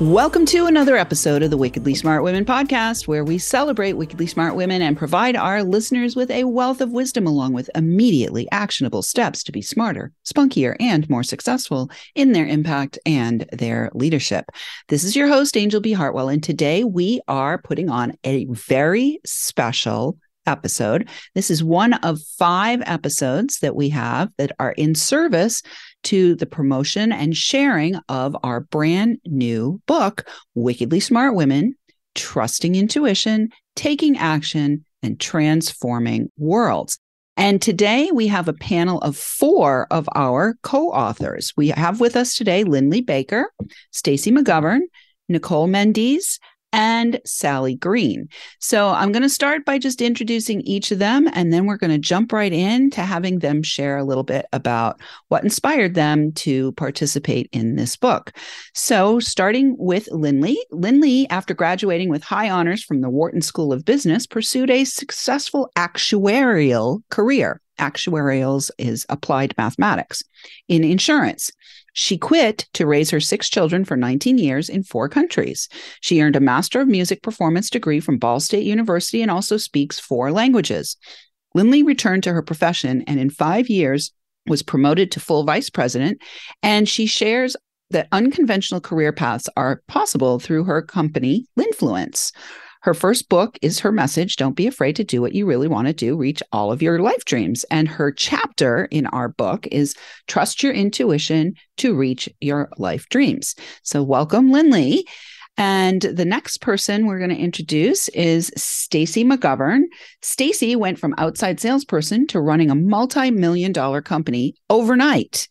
Welcome to another episode of the Wickedly Smart Women podcast, where we celebrate wickedly smart women and provide our listeners with a wealth of wisdom along with immediately actionable steps to be smarter, spunkier, and more successful in their impact and their leadership. This is your host, Angel B. Hartwell, and today we are putting on a very special episode. This is one of five episodes that we have that are in service to the promotion and sharing of our brand new book, Wickedly Smart Women Trusting Intuition, Taking Action, and Transforming Worlds. And today we have a panel of four of our co authors. We have with us today Lindley Baker, Stacy McGovern, Nicole Mendes, and Sally Green. So I'm going to start by just introducing each of them, and then we're going to jump right in to having them share a little bit about what inspired them to participate in this book. So, starting with Lindley, Lindley, after graduating with high honors from the Wharton School of Business, pursued a successful actuarial career. Actuarials is applied mathematics in insurance. She quit to raise her six children for 19 years in four countries. She earned a Master of Music Performance degree from Ball State University and also speaks four languages. Lindley returned to her profession and in five years was promoted to full vice president. And she shares that unconventional career paths are possible through her company, Linfluence. Her first book is her message Don't be afraid to do what you really want to do, reach all of your life dreams. And her chapter in our book is Trust Your Intuition to Reach Your Life Dreams. So, welcome, Lindley. And the next person we're going to introduce is Stacy McGovern. Stacy went from outside salesperson to running a multi-million dollar company overnight.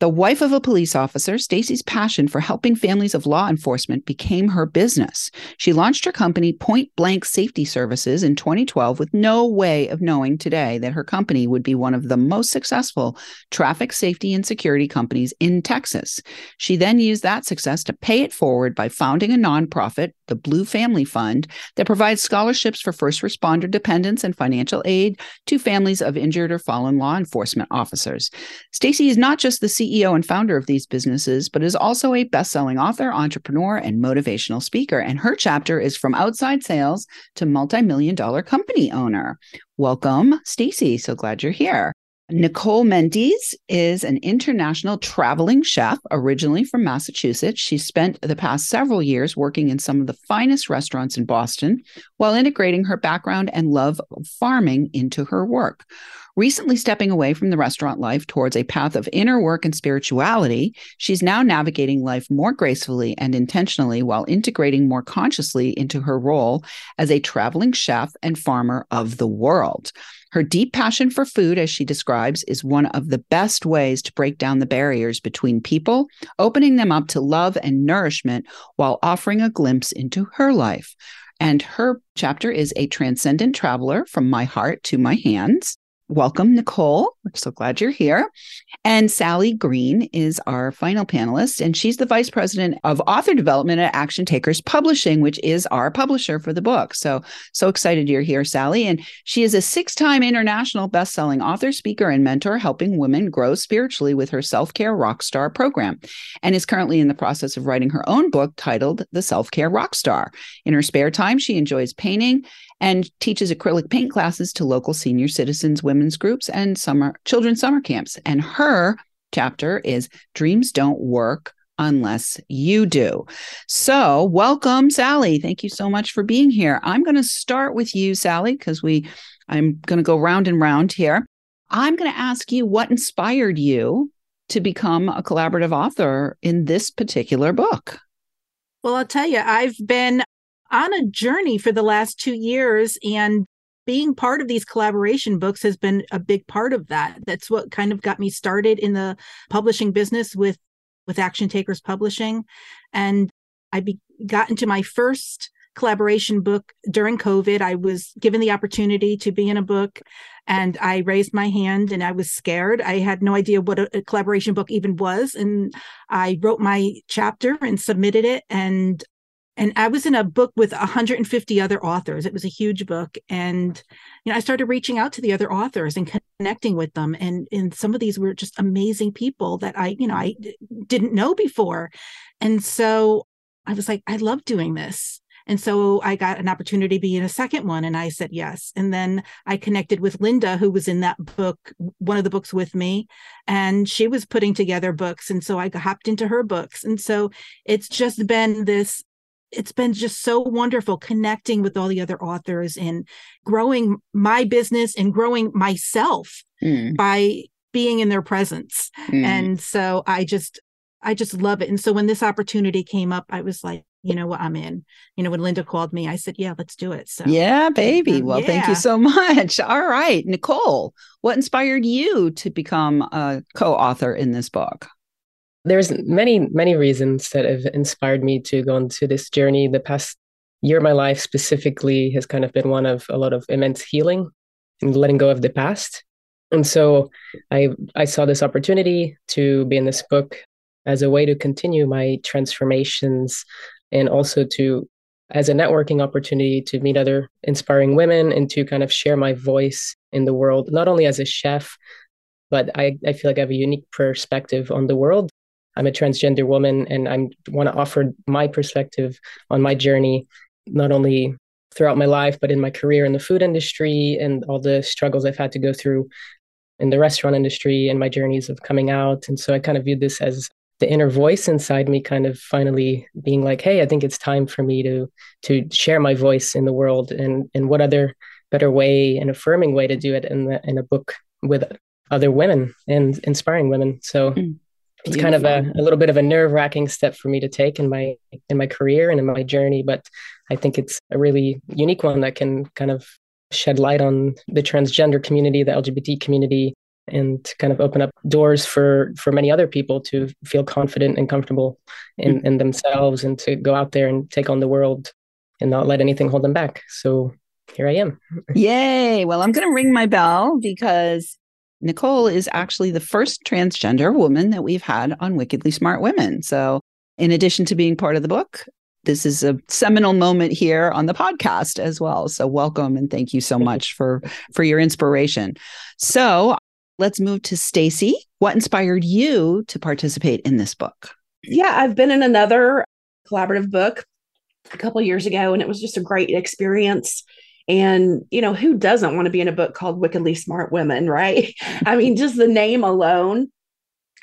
The wife of a police officer, Stacy's passion for helping families of law enforcement became her business. She launched her company Point Blank Safety Services in 2012 with no way of knowing today that her company would be one of the most successful traffic safety and security companies in Texas. She then used that success to pay it forward by founding a nonprofit, the Blue Family Fund, that provides scholarships for first responder dependents and financial aid to families of injured or fallen law enforcement officers. Stacy is not just the CEO CEO and founder of these businesses, but is also a best-selling author, entrepreneur, and motivational speaker. And her chapter is from outside sales to multi-million dollar company owner. Welcome, Stacy. So glad you're here. Nicole Mendes is an international traveling chef, originally from Massachusetts. She spent the past several years working in some of the finest restaurants in Boston while integrating her background and love of farming into her work. Recently stepping away from the restaurant life towards a path of inner work and spirituality, she's now navigating life more gracefully and intentionally while integrating more consciously into her role as a traveling chef and farmer of the world. Her deep passion for food, as she describes, is one of the best ways to break down the barriers between people, opening them up to love and nourishment while offering a glimpse into her life. And her chapter is A Transcendent Traveler from My Heart to My Hands. Welcome, Nicole. We're so glad you're here. And Sally Green is our final panelist, and she's the vice president of author development at Action Takers Publishing, which is our publisher for the book. So, so excited you're here, Sally. And she is a six time international best-selling author, speaker, and mentor, helping women grow spiritually with her self care rockstar program, and is currently in the process of writing her own book titled The Self Care Rockstar. In her spare time, she enjoys painting and teaches acrylic paint classes to local senior citizens, women's groups, and summer children's summer camps. And her chapter is Dreams Don't Work unless you do. So, welcome Sally. Thank you so much for being here. I'm going to start with you Sally because we I'm going to go round and round here. I'm going to ask you what inspired you to become a collaborative author in this particular book. Well, I'll tell you, I've been on a journey for the last two years and being part of these collaboration books has been a big part of that that's what kind of got me started in the publishing business with with action takers publishing and I be- got into my first collaboration book during COVID. I was given the opportunity to be in a book and I raised my hand and I was scared. I had no idea what a, a, collaboration book even was. And I wrote my chapter and submitted it. And and I was in a book with 150 other authors. It was a huge book. And you know, I started reaching out to the other authors and connecting with them. And and some of these were just amazing people that I, you know, I didn't know before. And so I was like, I love doing this. And so I got an opportunity to be in a second one and I said yes. And then I connected with Linda, who was in that book, one of the books with me, and she was putting together books. And so I hopped into her books. And so it's just been this it's been just so wonderful connecting with all the other authors and growing my business and growing myself mm. by being in their presence. Mm. And so I just I just love it. And so when this opportunity came up, I was like, you know what, I'm in. You know, when Linda called me, I said, yeah, let's do it. So, yeah, baby. Um, well, yeah. thank you so much. All right. Nicole, what inspired you to become a co author in this book? There's many, many reasons that have inspired me to go into this journey. The past year of my life specifically has kind of been one of a lot of immense healing and letting go of the past. And so I I saw this opportunity to be in this book as a way to continue my transformations and also to as a networking opportunity to meet other inspiring women and to kind of share my voice in the world, not only as a chef, but I, I feel like I have a unique perspective on the world. I'm a transgender woman and I want to offer my perspective on my journey, not only throughout my life, but in my career in the food industry and all the struggles I've had to go through in the restaurant industry and my journeys of coming out. And so I kind of viewed this as the inner voice inside me kind of finally being like hey i think it's time for me to to share my voice in the world and and what other better way and affirming way to do it in the in a book with other women and inspiring women so mm, it's kind of a, a little bit of a nerve-wracking step for me to take in my in my career and in my journey but i think it's a really unique one that can kind of shed light on the transgender community the lgbt community and kind of open up doors for for many other people to feel confident and comfortable in, mm-hmm. in themselves and to go out there and take on the world and not let anything hold them back. So here i am. Yay. Well i'm going to ring my bell because nicole is actually the first transgender woman that we've had on wickedly smart women so in addition to being part of the book this is a seminal moment here on the podcast as well so welcome and thank you so much for for your inspiration so Let's move to Stacy. What inspired you to participate in this book? Yeah, I've been in another collaborative book a couple years ago, and it was just a great experience. And, you know, who doesn't want to be in a book called Wickedly Smart Women, right? I mean, just the name alone.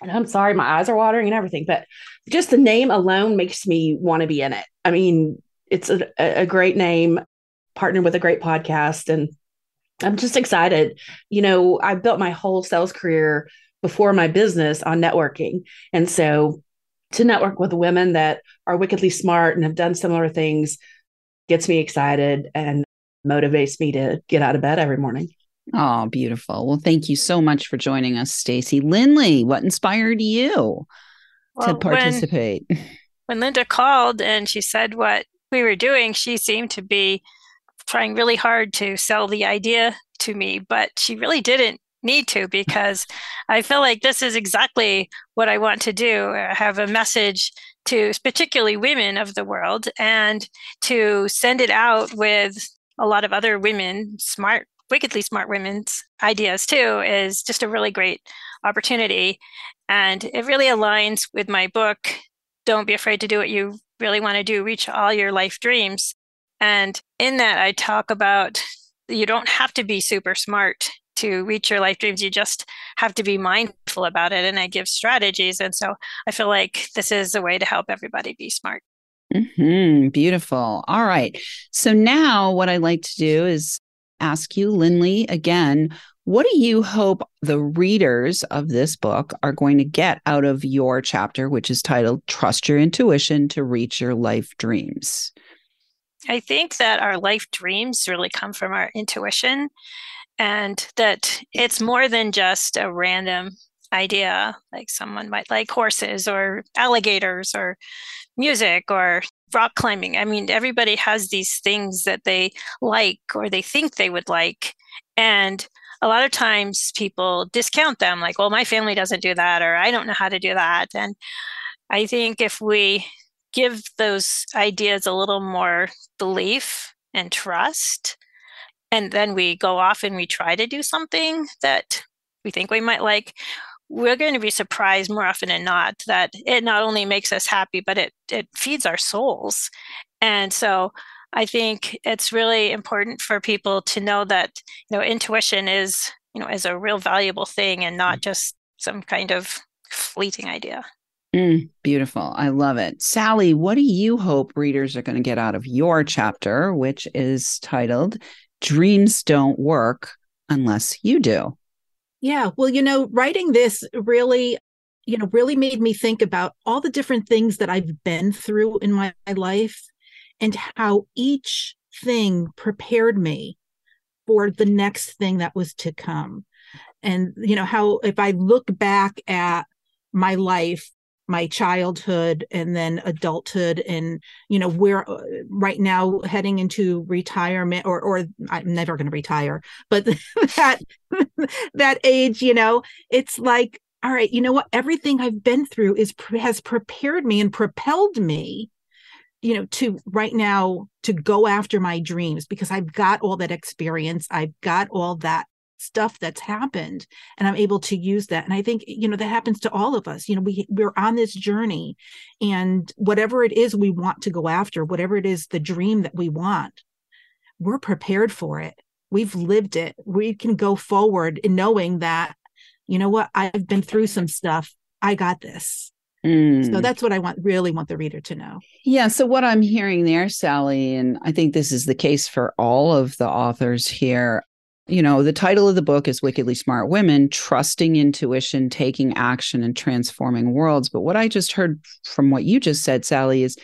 And I'm sorry, my eyes are watering and everything, but just the name alone makes me want to be in it. I mean, it's a, a great name, partnered with a great podcast. And I'm just excited. You know, I built my whole sales career before my business on networking. And so to network with women that are wickedly smart and have done similar things gets me excited and motivates me to get out of bed every morning. Oh, beautiful. Well, thank you so much for joining us, Stacy. Lindley, what inspired you well, to participate? When, when Linda called and she said what we were doing, she seemed to be trying really hard to sell the idea to me, but she really didn't need to because I feel like this is exactly what I want to do. I have a message to particularly women of the world and to send it out with a lot of other women, smart, wickedly smart women's ideas too, is just a really great opportunity. And it really aligns with my book, Don't Be Afraid to Do What You Really Want to Do, Reach All Your Life Dreams. And in that, I talk about you don't have to be super smart to reach your life dreams. You just have to be mindful about it. And I give strategies. And so I feel like this is a way to help everybody be smart. Mm-hmm. Beautiful. All right. So now what I'd like to do is ask you, Lindley, again, what do you hope the readers of this book are going to get out of your chapter, which is titled Trust Your Intuition to Reach Your Life Dreams? I think that our life dreams really come from our intuition and that it's more than just a random idea. Like someone might like horses or alligators or music or rock climbing. I mean, everybody has these things that they like or they think they would like. And a lot of times people discount them, like, well, my family doesn't do that, or I don't know how to do that. And I think if we give those ideas a little more belief and trust, and then we go off and we try to do something that we think we might like, we're going to be surprised more often than not that it not only makes us happy, but it it feeds our souls. And so I think it's really important for people to know that you know intuition is you know is a real valuable thing and not just some kind of fleeting idea. Mm, beautiful. I love it. Sally, what do you hope readers are going to get out of your chapter, which is titled Dreams Don't Work Unless You Do? Yeah. Well, you know, writing this really, you know, really made me think about all the different things that I've been through in my life and how each thing prepared me for the next thing that was to come. And, you know, how if I look back at my life, my childhood and then adulthood and you know we're uh, right now heading into retirement or or I'm never going to retire but that that age you know it's like all right you know what? Everything I've been through is has prepared me and propelled me you know to right now to go after my dreams because i've got all that experience i've got all that stuff that's happened and i'm able to use that and i think you know that happens to all of us you know we we're on this journey and whatever it is we want to go after whatever it is the dream that we want we're prepared for it we've lived it we can go forward in knowing that you know what i've been through some stuff i got this Mm. So that's what I want really want the reader to know. Yeah. So what I'm hearing there, Sally, and I think this is the case for all of the authors here. You know, the title of the book is Wickedly Smart Women Trusting Intuition, Taking Action, and Transforming Worlds. But what I just heard from what you just said, Sally, is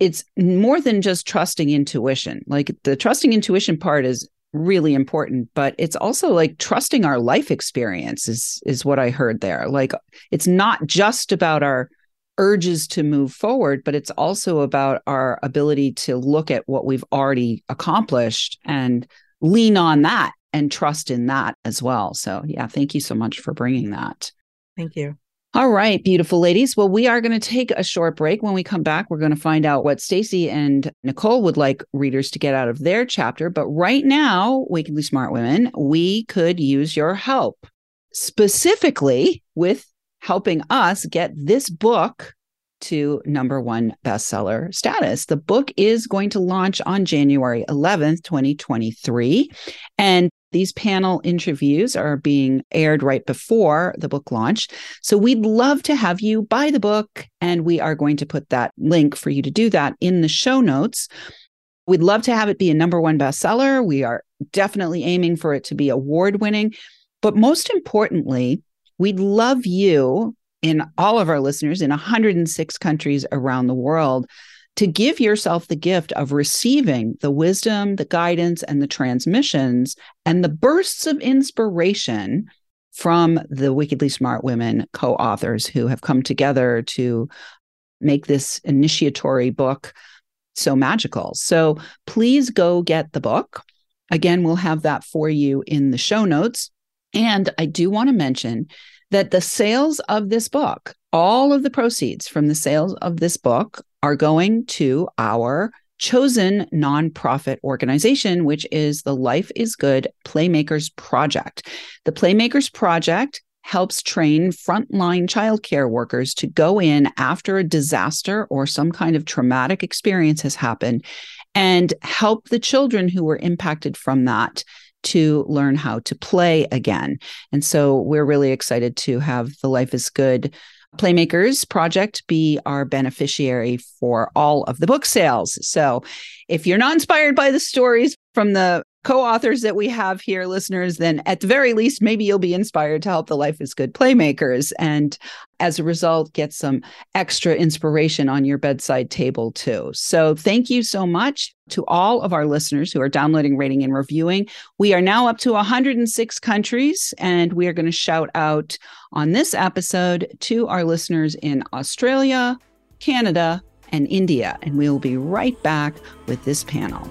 it's more than just trusting intuition. Like the trusting intuition part is really important but it's also like trusting our life experience is is what i heard there like it's not just about our urges to move forward but it's also about our ability to look at what we've already accomplished and lean on that and trust in that as well so yeah thank you so much for bringing that thank you all right, beautiful ladies. Well, we are going to take a short break. When we come back, we're going to find out what Stacy and Nicole would like readers to get out of their chapter. But right now, Wickedly Smart Women, we could use your help, specifically with helping us get this book to number one bestseller status. The book is going to launch on January 11th, 2023. And these panel interviews are being aired right before the book launch. So we'd love to have you buy the book, and we are going to put that link for you to do that in the show notes. We'd love to have it be a number one bestseller. We are definitely aiming for it to be award winning. But most importantly, we'd love you in all of our listeners in 106 countries around the world to give yourself the gift of receiving the wisdom, the guidance, and the transmissions and the bursts of inspiration from the Wickedly Smart Women co authors who have come together to make this initiatory book so magical. So please go get the book. Again, we'll have that for you in the show notes. And I do want to mention that the sales of this book, all of the proceeds from the sales of this book are going to our chosen nonprofit organization, which is the Life is Good Playmakers Project. The Playmakers Project helps train frontline childcare workers to go in after a disaster or some kind of traumatic experience has happened and help the children who were impacted from that to learn how to play again. And so we're really excited to have the Life is Good Playmakers Project be our beneficiary for all of the book sales. So if you're not inspired by the stories from the co-authors that we have here listeners then at the very least maybe you'll be inspired to help the life is good playmakers and as a result get some extra inspiration on your bedside table too. So thank you so much to all of our listeners who are downloading rating and reviewing. We are now up to 106 countries and we are going to shout out on this episode to our listeners in australia canada and india. And we will be right back with this panel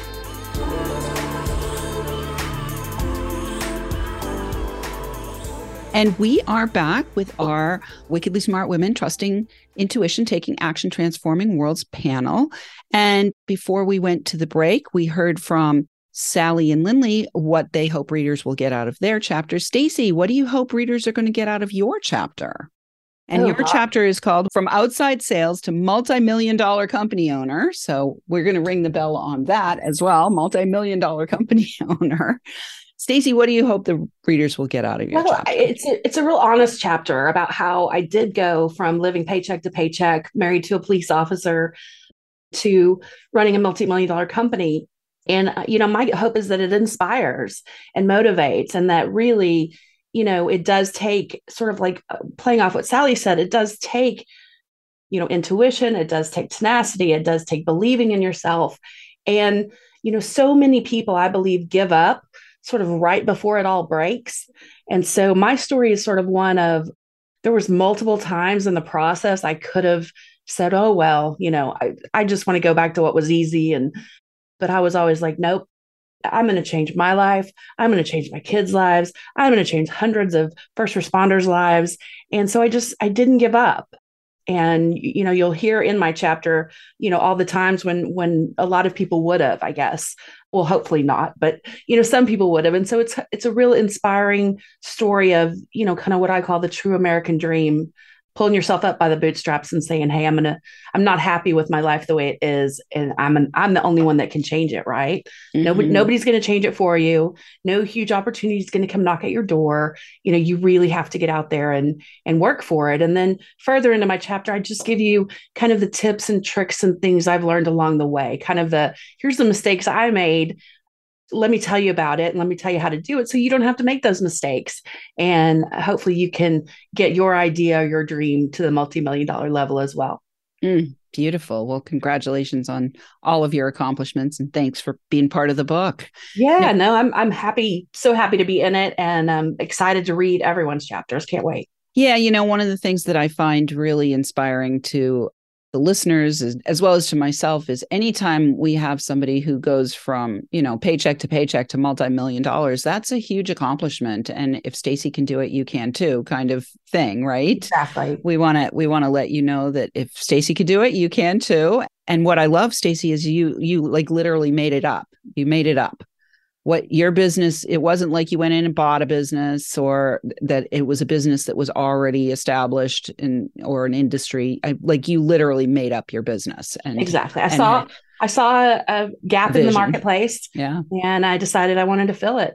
And we are back with our Wickedly Smart Women Trusting Intuition, Taking Action, Transforming Worlds panel. And before we went to the break, we heard from Sally and Lindley what they hope readers will get out of their chapter. Stacy, what do you hope readers are going to get out of your chapter? And oh, your wow. chapter is called From Outside Sales to Multi-Million Dollar Company Owner. So we're going to ring the bell on that as well, multi-million dollar company owner. Stacy, what do you hope the readers will get out of your well, chapter? It's a, it's a real honest chapter about how I did go from living paycheck to paycheck, married to a police officer, to running a multi-million dollar company. And uh, you know, my hope is that it inspires and motivates, and that really, you know, it does take sort of like uh, playing off what Sally said. It does take, you know, intuition. It does take tenacity. It does take believing in yourself. And you know, so many people, I believe, give up sort of right before it all breaks. And so my story is sort of one of there was multiple times in the process I could have said, "Oh well, you know, I I just want to go back to what was easy." And but I was always like, "Nope, I'm going to change my life. I'm going to change my kids' lives. I'm going to change hundreds of first responders' lives." And so I just I didn't give up and you know you'll hear in my chapter you know all the times when when a lot of people would have i guess. Well hopefully not but you know some people would have. And so it's it's a real inspiring story of you know kind of what i call the true american dream pulling yourself up by the bootstraps and saying, "Hey, I'm gonna, I'm not happy with my life the way it is, and I'm an, I'm the only one that can change it." Right? Mm-hmm. Nobody, nobody's gonna change it for you. No huge opportunity is gonna come knock at your door. You know, you really have to get out there and and work for it. And then further into my chapter, I just give you kind of the tips and tricks and things I've learned along the way. Kind of the here's the mistakes I made let me tell you about it and let me tell you how to do it so you don't have to make those mistakes. And hopefully you can get your idea your dream to the multi-million dollar level as well. Mm, beautiful. Well congratulations on all of your accomplishments and thanks for being part of the book. Yeah, yeah. no i'm i'm happy so happy to be in it and i'm excited to read everyone's chapters. Can't wait. Yeah, you know, one of the things that I find really inspiring to the listeners as, as, well as to myself is anytime we have somebody who goes from you know paycheck to paycheck to multi-million dollars that's a huge accomplishment. And if stacy can do it you can too kind of thing right? Exactly. We want to we want to let you know that if stacy could do it you can too. And what i love stacy is you you like literally made it up. You made it up what your business it wasn't like you went in and bought a business or that it was a business that was already established in or an industry. I, like you literally made up your business and exactly. I saw i saw a gap in the marketplace yeah. and i decided i wanted to fill it.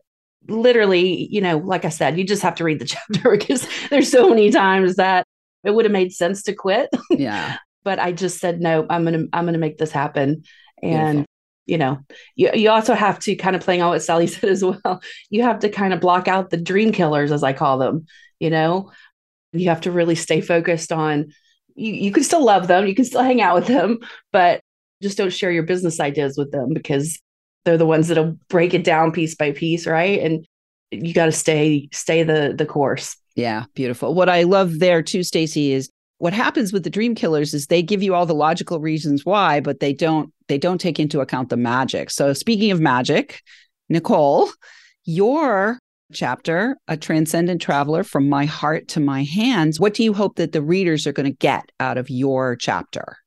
Literally you know like i said you just have to read the chapter because there's so many times that it would have made sense to quit. Yeah. But i just said no i'm gonna i'm gonna make this happen. And Beautiful you know you, you also have to kind of playing on what sally said as well. You have to kind of block out the dream killers as i call them you know? You have to really stay focused on you, you can still love them you can still hang out with them but just don't share your business ideas with them because they're the ones that'll break it down piece by piece right? And you got to stay stay the the course. Yeah, beautiful. What I love there too, Stacy, is what happens with the dream killers is they give you all the logical reasons why, but they don't they don't take into account the magic. So speaking of magic, Nicole, your chapter, A Transcendent Traveler from My Heart to My Hands, what do you hope that the readers are going to get out of your chapter?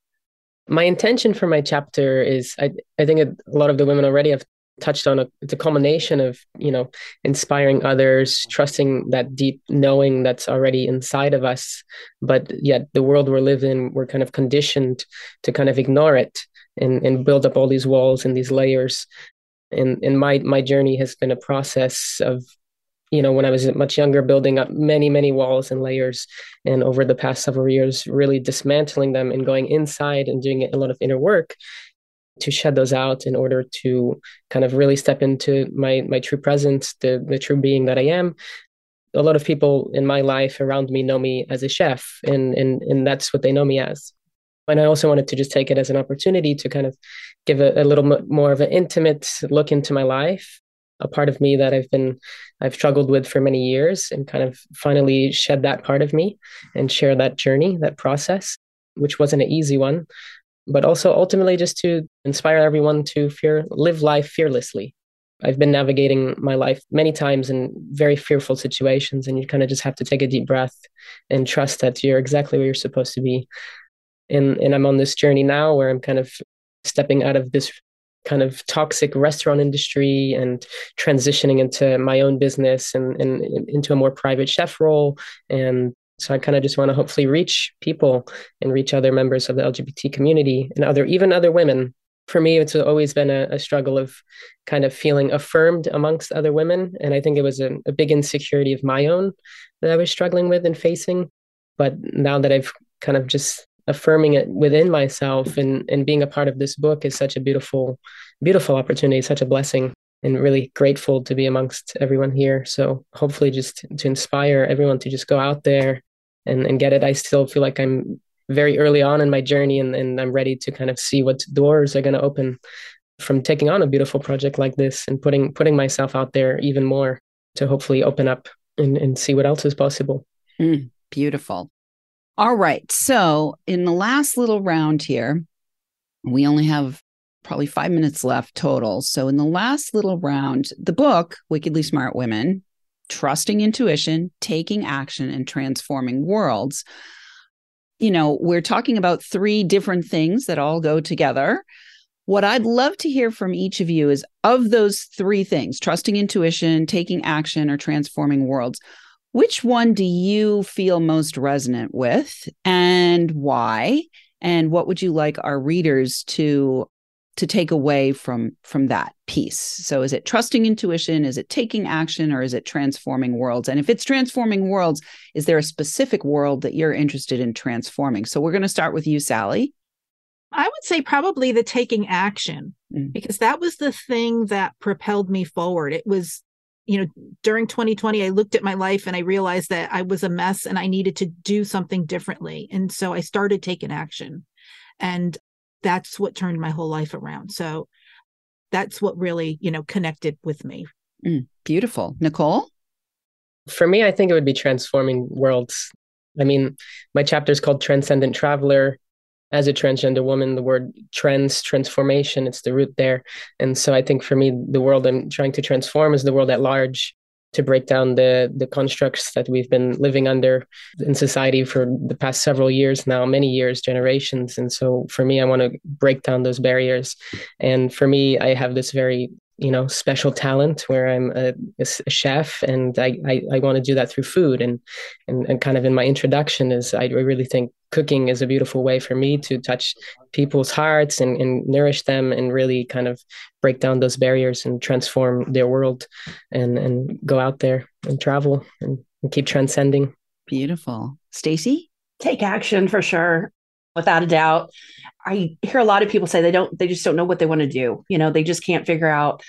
My intention for my chapter is I, I think a lot of the women already have touched on a, it's a culmination of you know inspiring others trusting that deep knowing that's already inside of us but yet the world we're living in we're kind of conditioned to kind of ignore it and, and build up all these walls and these layers. And and my my journey has been a process of you know when i was much younger building up many many walls and layers and over the past several years really dismantling them and going inside and doing a lot of inner work to shed those out in order to kind of really step into my my true presence the the true being that i am. A lot of people in my life around me know me as a chef and and and that's what they know me as. And i also wanted to just take it as an opportunity to kind of give a, a little more of an intimate look into my life a part of me that i've been i've struggled with for many years and kind of finally shed that part of me and share that journey that process which wasn't an easy one but also ultimately just to inspire everyone to fear live life fearlessly I've been navigating my life many times in very fearful situations, and you kind of just have to take a deep breath and trust that you're exactly where you're supposed to be. And and I'm on this journey now where I'm kind of stepping out of this kind of toxic restaurant industry and transitioning into my own business and, and into a more private chef role and so I kind of just want to hopefully reach people and reach other members of the LGBT community and other even other women. For me, it's always been a, a struggle of kind of feeling affirmed amongst other women, and I think it was a, a big insecurity of my own that I was struggling with and facing. But now that I've kind of just affirming it within myself and and being a part of this book is such a beautiful beautiful opportunity such a blessing and really grateful to be amongst everyone here so hopefully just to inspire everyone to just go out there and, and get it. I still feel like I'm very early on in my journey and, and I'm ready to kind of see what doors are going to open from taking on a beautiful project like this and putting putting myself out there even more to hopefully open up and, and see what else is possible. Mm, beautiful. All right. So in the last little round here, we only have probably five minutes left total. So in the last little round, the book, Wickedly Smart Women, trusting intuition, taking action, and transforming worlds. You know, we're talking about three different things that all go together. What I'd love to hear from each of you is of those three things trusting intuition, taking action, or transforming worlds. Which one do you feel most resonant with and why? And what would you like our readers to to take away from from that piece. So is it trusting intuition? Is it taking action? Or is it transforming worlds? And if it's transforming worlds is there a specific world that you're interested in transforming? So we're going to start with you sally. I would say probably the taking action mm. because that was the thing that propelled me forward. It was you know during 2020 i looked at my life and i realized that i was a mess and i needed to do something differently. And so i started taking action. And that's what turned my whole life around. So that's what really, you know, connected with me. Mm, beautiful. Nicole? For me, I think it would be transforming worlds. I mean, my chapter is called Transcendent Traveler. As a transgender woman, the word trans, transformation, it's the root there. And so I think for me, the world I'm trying to transform is the world at large to break down the the constructs that we've been living under in society for the past several years now many years generations. And so for me i want to break down those barriers. And for me i have this very you know special talent where i'm a, a chef and i i, I want to do that through food. And, and and kind of in my introduction is i really think cooking is a beautiful way for me to touch people's hearts and, and nourish them and really kind of break down those barriers and transform their world and and go out there and travel and, and keep transcending. Beautiful. Stacy? Take action for sure without a doubt. I hear a lot of people say they don't they just don't know what they want to do. You know they just can't figure out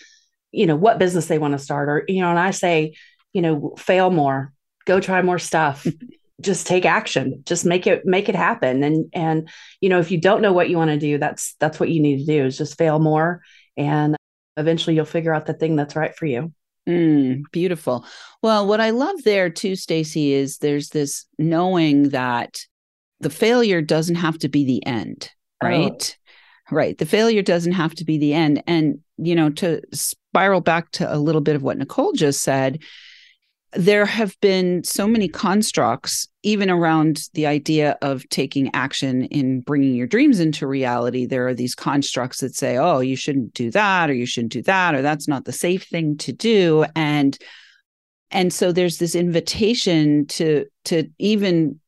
you know what business they want to start or you know and i say you know fail more go try more stuff. Just take action. Just make it make it happen. And and you know if you don't know what you want to do that's that's what you need to do is just fail more and eventually you'll figure out the thing that's right for you. Mm, beautiful. Well, what I love there too, Stacy, is there's this knowing that the failure doesn't have to be the end, oh. right? Oh. Right. The failure doesn't have to be the end. And, you know, to spiral back to a little bit of what Nicole just said, there have been so many constructs, even around the idea of taking action in bringing your dreams into reality. There are these constructs that say, oh, you shouldn't do that, or you shouldn't do that, or that's not the safe thing to do. And and so there's this invitation to to even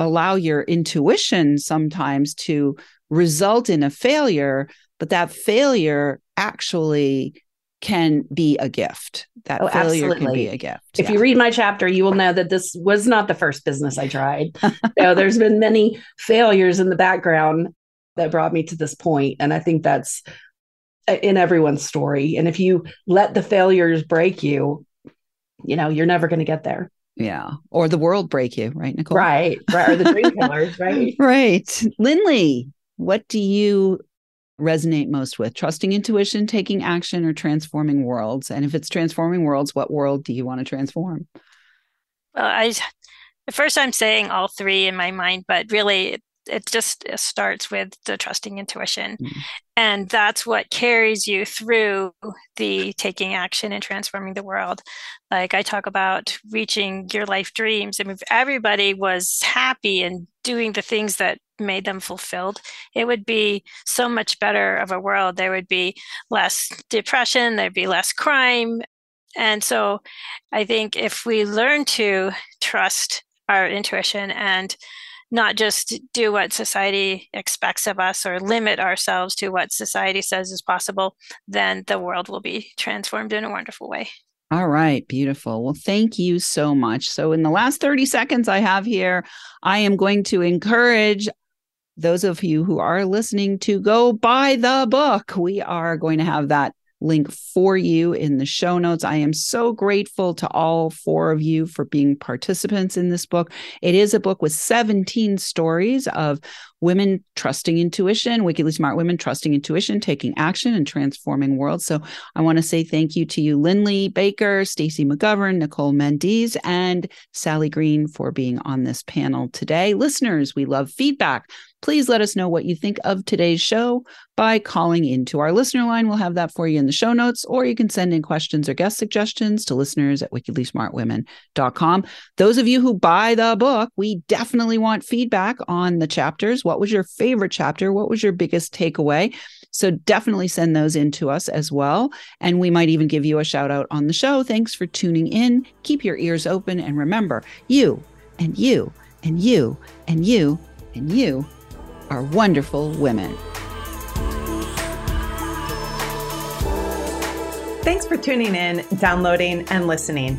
allow your intuition sometimes to result in a failure but that failure actually can be a gift. That oh, failure absolutely. can be a gift. If yeah. you read my chapter, you will know that this was not the first business I tried. so there's been many failures in the background that brought me to this point, and I think that's uh, in everyone's story. And if you let the failures break you, you know you're never going to get there. Yeah, or the world break you, right, Nicole? Right, right, or the dream killers, right? right, Lindley. What do you resonate most with trusting intuition, taking action, or transforming worlds? And if it's transforming worlds, what world do you want to transform? Well, I at first I'm saying all three in my mind, but really it, just it starts with the trusting intuition. Mm. And that's what carries you through the taking action and transforming the world. Like I talk about reaching your life dreams. I mean, if everybody was happy and doing the things that made them fulfilled, it would be so much better of a world. There would be less depression, there'd be less crime. And so I think if we learn to trust our intuition and not just do what society expects of us or limit ourselves to what society says is possible, then the world will be transformed in a wonderful way. All right, beautiful. Well, thank you so much. So, in the last 30 seconds I have here, I am going to encourage those of you who are listening to go buy the book. We are going to have that link for you in the show notes. I am so grateful to all four of you for being participants in this book. It is a book with 17 stories of women trusting intuition, wickedly smart women trusting intuition, taking action and transforming worlds. So I want to say thank you to you, Lindley Baker, Stacy McGovern, Nicole Mendes, and Sally Green for being on this panel today. Listeners, we love feedback. Please let us know what you think of today's show by calling into our listener line. We'll have that for you in the show notes, or you can send in questions or guest suggestions to listeners at wickedlysmartwomen.com. Those of you who buy the book, we definitely want feedback on the chapters. What was your favorite chapter? What was your biggest takeaway? So definitely send those in to us as well. And we might even give you a shout out on the show. Thanks for tuning in. Keep your ears open. And remember, you and you and you and you and you are wonderful women. Thanks for tuning in, downloading, and listening.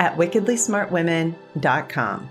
at wickedlysmartwomen.com.